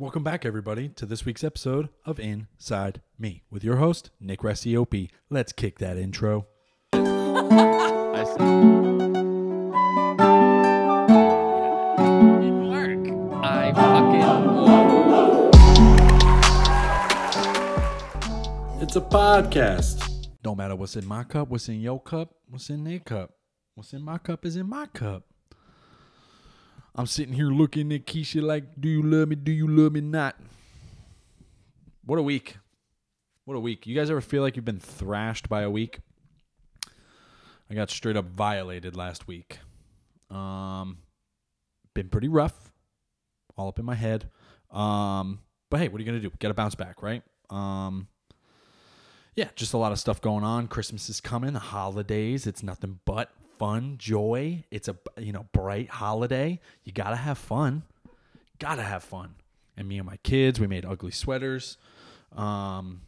Welcome back, everybody, to this week's episode of Inside Me with your host, Nick Rassiopi. Let's kick that intro. I said. Didn't work. I fucking. It's a podcast. Don't matter what's in my cup, what's in your cup, what's in their cup. What's in my cup is in my cup. I'm sitting here looking at Keisha like, do you love me? Do you love me not? What a week. What a week. You guys ever feel like you've been thrashed by a week? I got straight up violated last week. Um, been pretty rough, all up in my head. Um, but hey, what are you gonna do? Got to bounce back, right? Um, yeah, just a lot of stuff going on. Christmas is coming, the holidays. It's nothing but fun, joy. It's a you know bright holiday. You gotta have fun. Gotta have fun. And me and my kids, we made ugly sweaters. Um,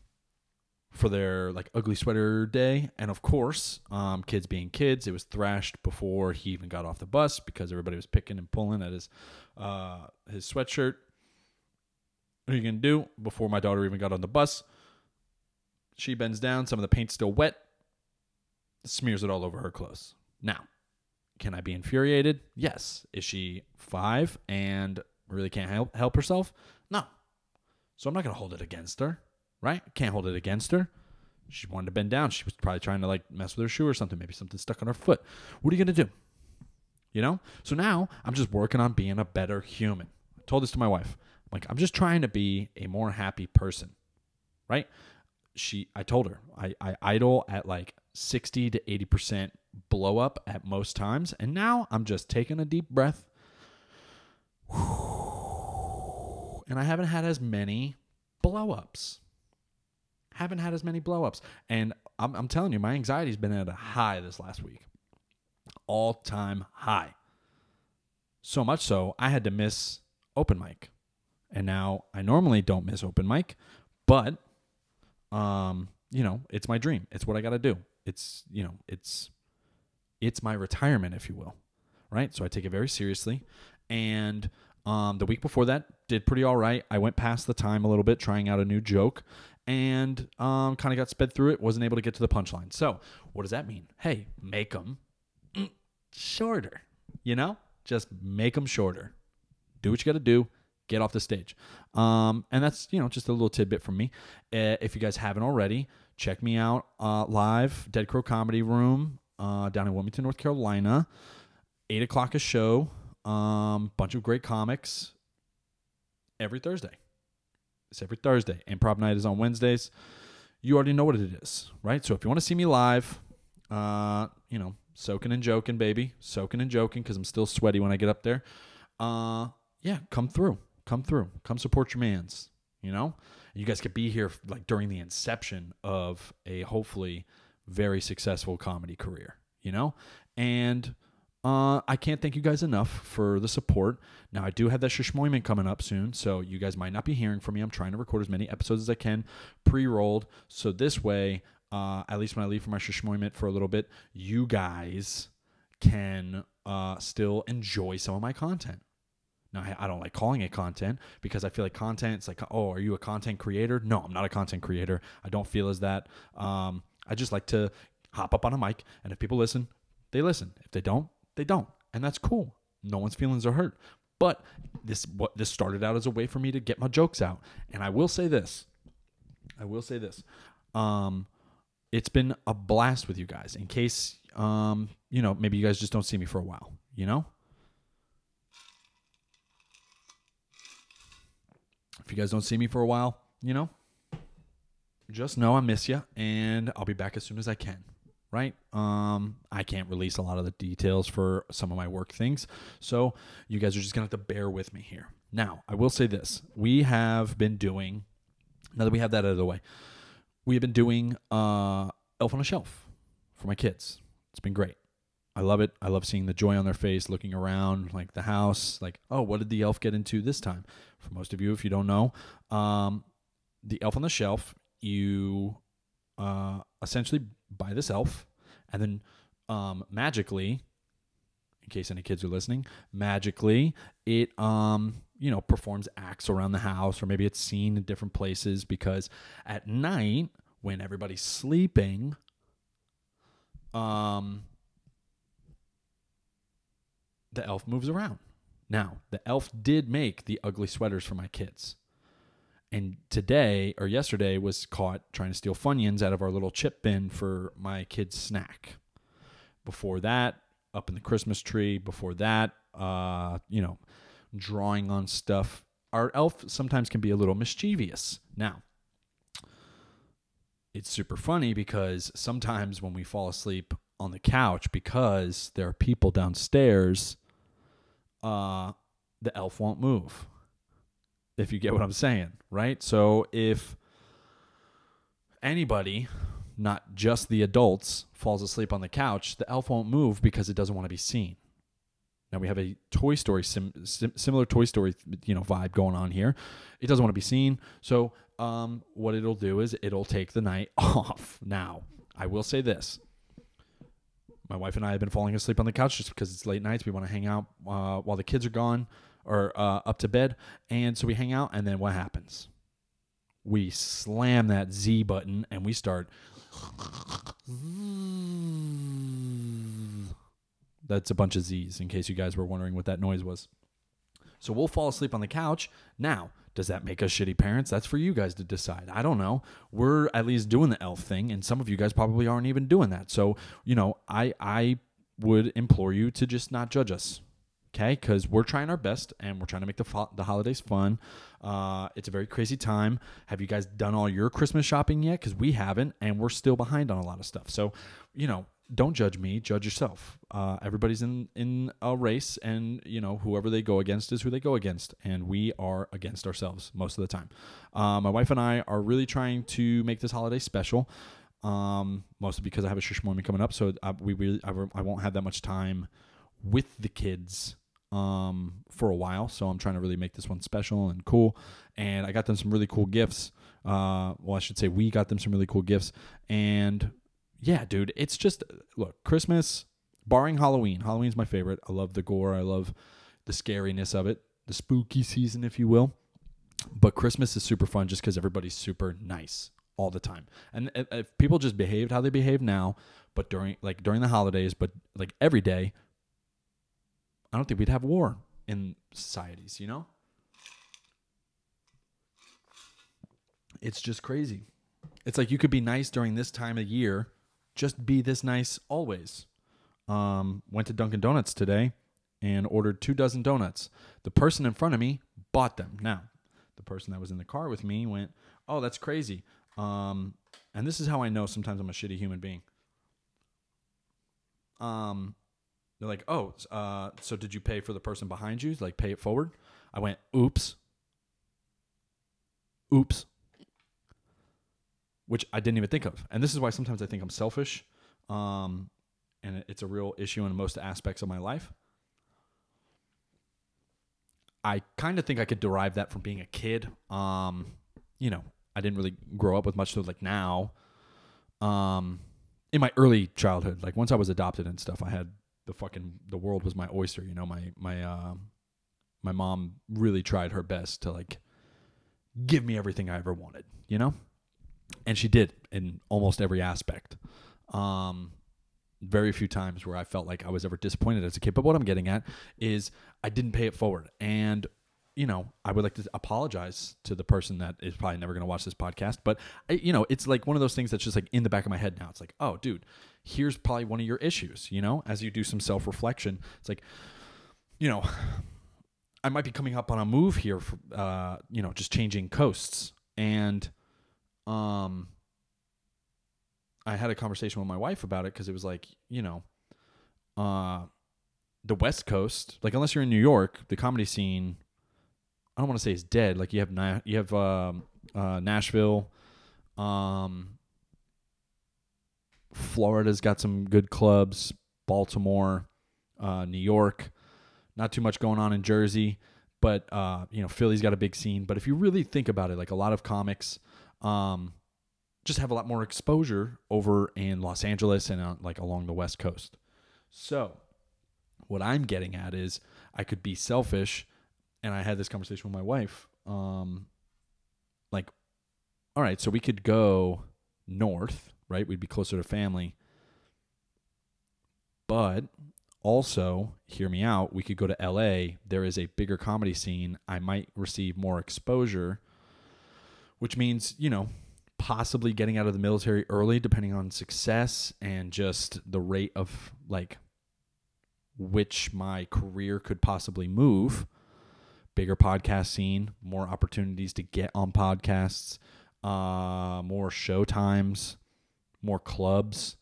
for their like ugly sweater day and of course um, kids being kids it was thrashed before he even got off the bus because everybody was picking and pulling at his uh, his sweatshirt what are you gonna do before my daughter even got on the bus she bends down some of the paint's still wet smears it all over her clothes now can i be infuriated yes is she five and really can't help, help herself no so i'm not gonna hold it against her right? Can't hold it against her. She wanted to bend down. She was probably trying to like mess with her shoe or something. Maybe something stuck on her foot. What are you to do? You know? So now I'm just working on being a better human. I told this to my wife. I'm like, I'm just trying to be a more happy person, right? She, I told her, I, I idle at like 60 to 80% blow up at most times. And now I'm just taking a deep breath. And I haven't had as many blow ups haven't had as many blow ups. And I'm, I'm telling you, my anxiety's been at a high this last week, all time high. So much so, I had to miss open mic. And now I normally don't miss open mic, but, um, you know, it's my dream. It's what I got to do. It's, you know, it's, it's my retirement, if you will. Right. So I take it very seriously. And, um, the week before that did pretty all right. I went past the time a little bit trying out a new joke and um, kind of got sped through it. Wasn't able to get to the punchline. So what does that mean? Hey, make them shorter. You know, just make them shorter. Do what you got to do. Get off the stage. Um, and that's you know just a little tidbit from me. Uh, if you guys haven't already, check me out uh, live, Dead Crow Comedy Room uh, down in Wilmington, North Carolina. Eight o'clock a show. Um, bunch of great comics every Thursday. It's every Thursday. Improv night is on Wednesdays. You already know what it is, right? So if you want to see me live, uh, you know, soaking and joking, baby, soaking and joking because I'm still sweaty when I get up there. Uh, yeah, come through, come through, come support your man's. You know, you guys could be here like during the inception of a hopefully very successful comedy career. You know, and uh, I can't thank you guys enough for the support. Now, I do have that Shishmoyment coming up soon, so you guys might not be hearing from me. I'm trying to record as many episodes as I can pre rolled. So this way, uh, at least when I leave for my Shishmoyment for a little bit, you guys can uh, still enjoy some of my content. Now, I don't like calling it content because I feel like content, it's like, oh, are you a content creator? No, I'm not a content creator. I don't feel as that. Um, I just like to hop up on a mic, and if people listen, they listen. If they don't, they don't, and that's cool. No one's feelings are hurt. But this what this started out as a way for me to get my jokes out. And I will say this. I will say this. Um, it's been a blast with you guys. In case um, you know, maybe you guys just don't see me for a while, you know? If you guys don't see me for a while, you know, just know I miss you and I'll be back as soon as I can right? Um, I can't release a lot of the details for some of my work things. So you guys are just going to have to bear with me here. Now, I will say this. We have been doing, now that we have that out of the way, we have been doing uh, Elf on a Shelf for my kids. It's been great. I love it. I love seeing the joy on their face, looking around like the house, like, oh, what did the elf get into this time? For most of you, if you don't know, um, the elf on the shelf, you uh, essentially buy this elf, and then um, magically, in case any kids are listening, magically it um, you know, performs acts around the house, or maybe it's seen in different places because at night, when everybody's sleeping, um, the elf moves around. Now, the elf did make the ugly sweaters for my kids. And today or yesterday was caught trying to steal Funyuns out of our little chip bin for my kids' snack. Before that, up in the Christmas tree. Before that, uh, you know, drawing on stuff. Our elf sometimes can be a little mischievous. Now, it's super funny because sometimes when we fall asleep on the couch because there are people downstairs, uh, the elf won't move. If you get what I'm saying, right? So if anybody, not just the adults, falls asleep on the couch, the elf won't move because it doesn't want to be seen. Now we have a Toy Story sim, sim, similar Toy Story you know vibe going on here. It doesn't want to be seen, so um, what it'll do is it'll take the night off. Now I will say this: my wife and I have been falling asleep on the couch just because it's late nights. We want to hang out uh, while the kids are gone or uh, up to bed, and so we hang out. And then what happens? We slam that Z button and we start. That's a bunch of Z's, in case you guys were wondering what that noise was. So we'll fall asleep on the couch. Now, does that make us shitty parents? That's for you guys to decide. I don't know. We're at least doing the elf thing, and some of you guys probably aren't even doing that. So, you know, I I would implore you to just not judge us. Okay, because we're trying our best and we're trying to make the fo- the holidays fun. Uh, it's a very crazy time. Have you guys done all your Christmas shopping yet? Because we haven't, and we're still behind on a lot of stuff. So, you know, don't judge me, judge yourself. Uh, everybody's in in a race, and you know whoever they go against is who they go against, and we are against ourselves most of the time. Uh, my wife and I are really trying to make this holiday special, um, mostly because I have a shish morning coming up, so I, we really I, I won't have that much time with the kids um, for a while. So I'm trying to really make this one special and cool. And I got them some really cool gifts. Uh, well, I should say we got them some really cool gifts. And yeah, dude, it's just look Christmas, barring Halloween. Halloween's my favorite. I love the gore. I love the scariness of it, the spooky season, if you will. But Christmas is super fun just because everybody's super nice all the time. And if- people just behaved how they behave now, but during like during the holidays, but like every day, I don't think we'd have war in societies, you know? It's just crazy. It's like you could be nice during this time of year, just be this nice always. Um, went to Dunkin' Donuts today and ordered two dozen donuts. The person in front of me bought them. Now, the person that was in the car with me went, "Oh, that's crazy." Um, and this is how I know sometimes I'm a shitty human being. Um, they're like, "Oh, uh, so did you pay for the person behind you? Like, pay it forward?" I went, "Oops, oops," which I didn't even think of. And this is why sometimes I think I'm selfish, um, and it's a real issue in most aspects of my life. I kind of think I could derive that from being a kid. Um, you know, I didn't really grow up with much so like now. Um, in my early childhood, like once I was adopted and stuff, I had the fucking the world was my oyster. You know, my my uh, my mom really tried her best to like give me everything I ever wanted. You know, and she did in almost every aspect. Um, very few times where I felt like I was ever disappointed as a kid. But what I'm getting at is I didn't pay it forward. And, you know, I would like to apologize to the person that is probably never going to watch this podcast. But, I, you know, it's like one of those things that's just like in the back of my head now. It's like, oh, dude, here's probably one of your issues, you know, as you do some self reflection. It's like, you know, I might be coming up on a move here for, uh, you know, just changing coasts. And, um, I had a conversation with my wife about it because it was like, you know, uh, the West Coast, like unless you're in New York, the comedy scene, I don't want to say is dead. Like you have Na- you have um, uh, Nashville, um, Florida's got some good clubs, Baltimore, uh, New York, not too much going on in Jersey, but uh, you know Philly's got a big scene. But if you really think about it, like a lot of comics, um, just have a lot more exposure over in Los Angeles and uh, like along the West Coast. So, what I'm getting at is I could be selfish and I had this conversation with my wife. Um, like, all right, so we could go north, right? We'd be closer to family. But also, hear me out, we could go to LA. There is a bigger comedy scene. I might receive more exposure, which means, you know, possibly getting out of the military early, depending on success and just the rate of like which my career could possibly move. Bigger podcast scene, more opportunities to get on podcasts, uh, more show times, more clubs,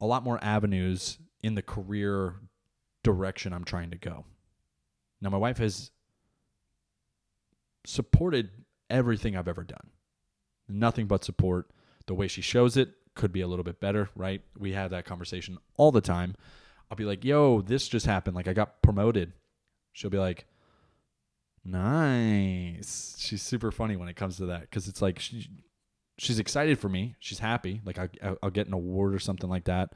a lot more avenues in the career direction I'm trying to go. Now, my wife has supported everything I've ever done. Nothing but support. The way she shows it could be a little bit better, right? We have that conversation all the time. I'll be like, yo, this just happened. Like, I got promoted. She'll be like, nice. She's super funny when it comes to that because it's like she, she's excited for me. She's happy. Like, I, I'll get an award or something like that.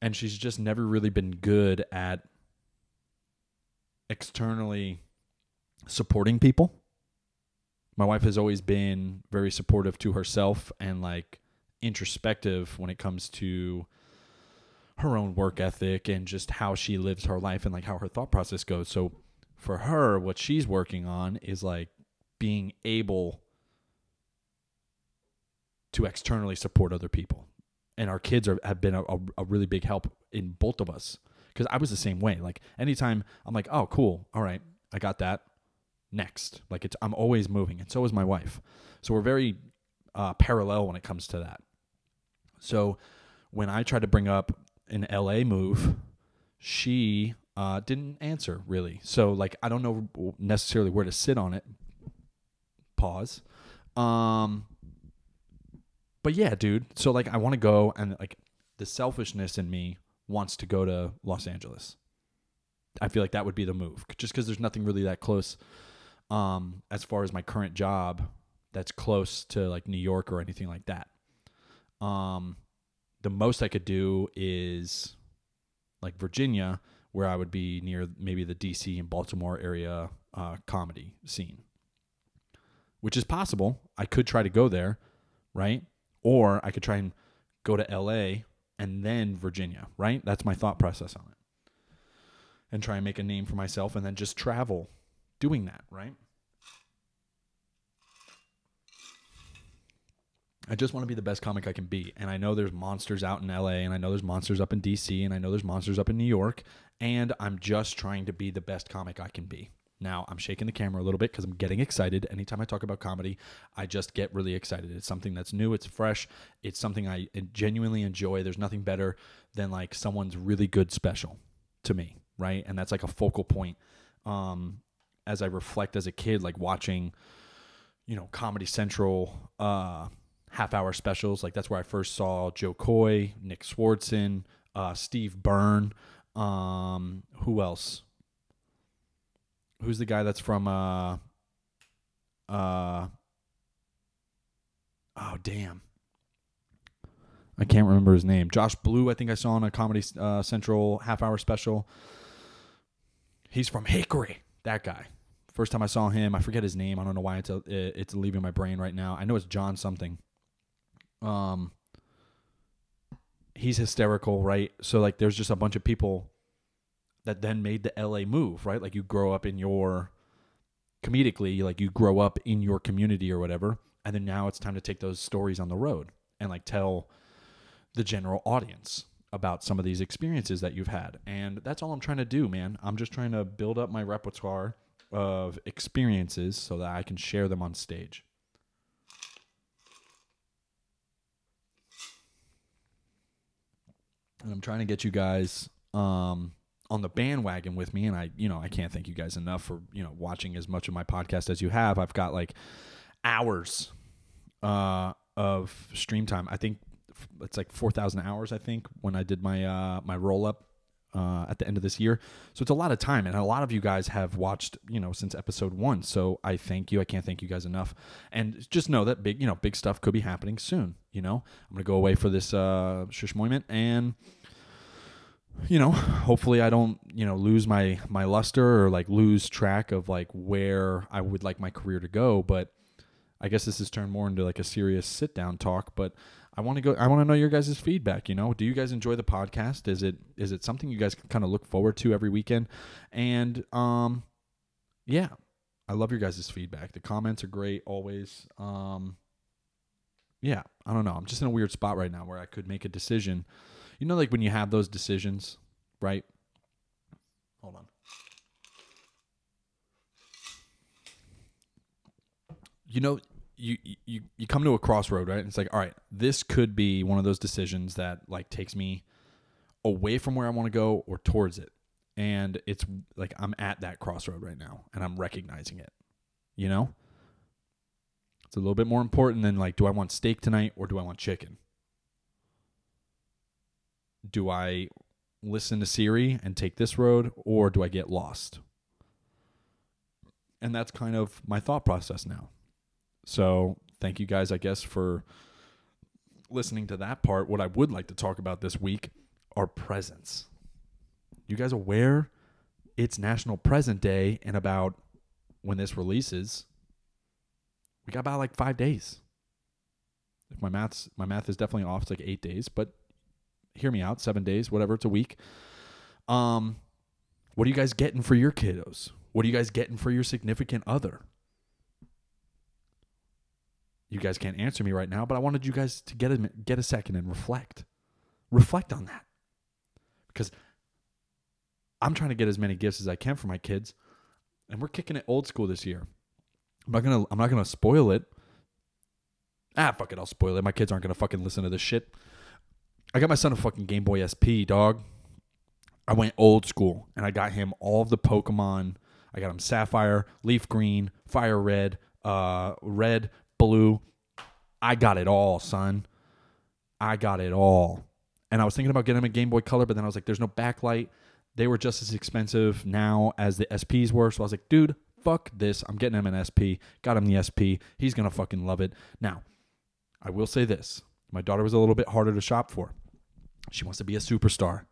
And she's just never really been good at externally supporting people. My wife has always been very supportive to herself and like introspective when it comes to her own work ethic and just how she lives her life and like how her thought process goes. So for her, what she's working on is like being able to externally support other people. And our kids are, have been a, a, really big help in both of us. Because I was the same way. Like anytime I'm like, oh, cool. All right. I got that. Next. Like it's, I'm always moving. And so is my wife. So we're very uh, parallel when it comes to that. So when I tried to bring up an LA move, she uh, didn't answer really. So like I don't know necessarily where to sit on it. Pause. Um, but yeah, dude. So like I want to go, and like the selfishness in me wants to go to Los Angeles. I feel like that would be the move, just because there's nothing really that close. Um, as far as my current job, that's close to like New York or anything like that. Um, the most I could do is like Virginia, where I would be near maybe the DC and Baltimore area uh, comedy scene, which is possible. I could try to go there, right? Or I could try and go to LA and then Virginia, right? That's my thought process on it. And try and make a name for myself and then just travel doing that, right? I just want to be the best comic I can be. And I know there's monsters out in LA, and I know there's monsters up in DC, and I know there's monsters up in New York. And I'm just trying to be the best comic I can be. Now, I'm shaking the camera a little bit because I'm getting excited. Anytime I talk about comedy, I just get really excited. It's something that's new, it's fresh, it's something I genuinely enjoy. There's nothing better than like someone's really good special to me, right? And that's like a focal point. Um, as I reflect as a kid, like watching, you know, Comedy Central, uh, half hour specials. Like that's where I first saw Jo Koy, Nick Swardson, uh, Steve Byrne. Um, who else? Who's the guy that's from uh uh Oh damn. I can't remember his name. Josh Blue, I think I saw on a Comedy uh, Central half hour special. He's from Hickory. That guy. First time I saw him, I forget his name. I don't know why it's a, it's leaving my brain right now. I know it's John something. Um, he's hysterical, right? So like, there's just a bunch of people that then made the LA move, right? Like you grow up in your comedically, like you grow up in your community or whatever, and then now it's time to take those stories on the road and like tell the general audience about some of these experiences that you've had. And that's all I'm trying to do, man. I'm just trying to build up my repertoire of experiences so that I can share them on stage. And I'm trying to get you guys um, on the bandwagon with me. And I, you know, I can't thank you guys enough for you know watching as much of my podcast as you have. I've got like hours uh, of stream time. I think it's like four thousand hours. I think when I did my uh, my roll up uh, at the end of this year. So it's a lot of time, and a lot of you guys have watched, you know, since episode one. So I thank you. I can't thank you guys enough. And just know that big, you know, big stuff could be happening soon. You know, I'm gonna go away for this uh, Shishmoyment, and you know, hopefully I don't, you know, lose my my luster or like lose track of like where I would like my career to go, but I guess this has turned more into like a serious sit down talk, but I want to go I want to know your guys' feedback, you know. Do you guys enjoy the podcast? Is it is it something you guys can kind of look forward to every weekend? And um yeah, I love your guys' feedback. The comments are great always. Um yeah, I don't know. I'm just in a weird spot right now where I could make a decision. You know, like when you have those decisions, right? Hold on. You know, you you you come to a crossroad, right? And it's like, all right, this could be one of those decisions that like takes me away from where I want to go or towards it. And it's like I'm at that crossroad right now and I'm recognizing it. You know? It's a little bit more important than like, do I want steak tonight or do I want chicken? Do I listen to Siri and take this road or do I get lost? And that's kind of my thought process now. So, thank you guys, I guess, for listening to that part. What I would like to talk about this week are presents. You guys aware it's National Present Day and about when this releases, we got about like five days. If my math's my math is definitely off, it's like eight days, but hear me out, seven days, whatever, it's a week. Um, what are you guys getting for your kiddos? What are you guys getting for your significant other? You guys can't answer me right now, but I wanted you guys to get a get a second and reflect. Reflect on that. Because I'm trying to get as many gifts as I can for my kids. And we're kicking it old school this year. I'm not gonna I'm not gonna spoil it. Ah, fuck it, I'll spoil it. My kids aren't gonna fucking listen to this shit. I got my son a fucking Game Boy SP, dog. I went old school and I got him all of the Pokemon. I got him Sapphire, Leaf Green, Fire Red, uh, Red, Blue. I got it all, son. I got it all. And I was thinking about getting him a Game Boy Color, but then I was like, there's no backlight. They were just as expensive now as the SPs were. So I was like, dude, fuck this. I'm getting him an SP. Got him the SP. He's going to fucking love it. Now, I will say this my daughter was a little bit harder to shop for. She wants to be a superstar.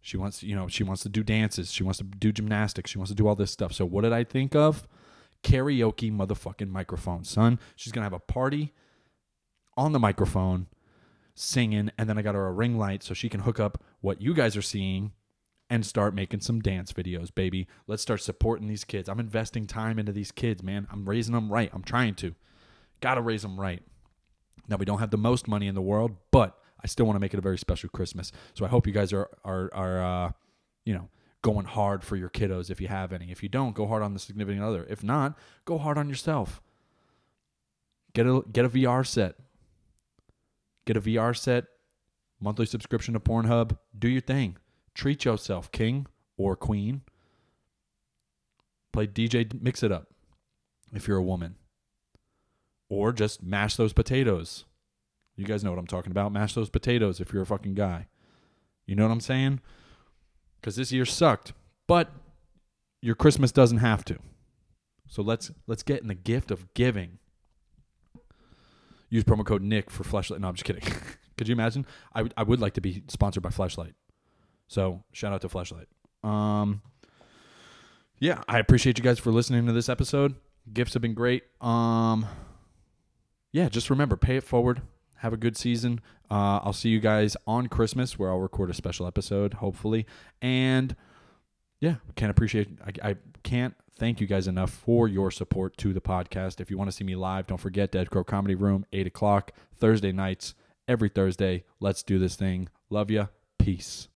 She wants, you know, she wants to do dances. She wants to do gymnastics. She wants to do all this stuff. So what did I think of? Karaoke motherfucking microphone, son. She's gonna have a party on the microphone, singing, and then I got her a ring light so she can hook up what you guys are seeing and start making some dance videos, baby. Let's start supporting these kids. I'm investing time into these kids, man. I'm raising them right. I'm trying to. Gotta raise them right. Now we don't have the most money in the world, but I still want to make it a very special Christmas. So I hope you guys are are are uh, you know going hard for your kiddos if you have any. If you don't, go hard on the significant other. If not, go hard on yourself. Get a get a VR set. Get a VR set. Monthly subscription to Pornhub. Do your thing. Treat yourself, king or queen. Play DJ, mix it up if you're a woman. Or just mash those potatoes. You guys know what I'm talking about. Mash those potatoes if you're a fucking guy. You know what I'm saying? Because this year sucked, but your Christmas doesn't have to. So let's let's get in the gift of giving. Use promo code Nick for Fleshlight. No, I'm just kidding. Could you imagine? I would I would like to be sponsored by Fleshlight. So shout out to Fleshlight. Um, yeah, I appreciate you guys for listening to this episode. Gifts have been great. Um, yeah, just remember, pay it forward. Have a good season. Uh, I'll see you guys on Christmas, where I'll record a special episode, hopefully. And yeah, can't appreciate. I, I can't thank you guys enough for your support to the podcast. If you want to see me live, don't forget Dead Crow Comedy Room, eight o'clock Thursday nights, every Thursday. Let's do this thing. Love ya. Peace.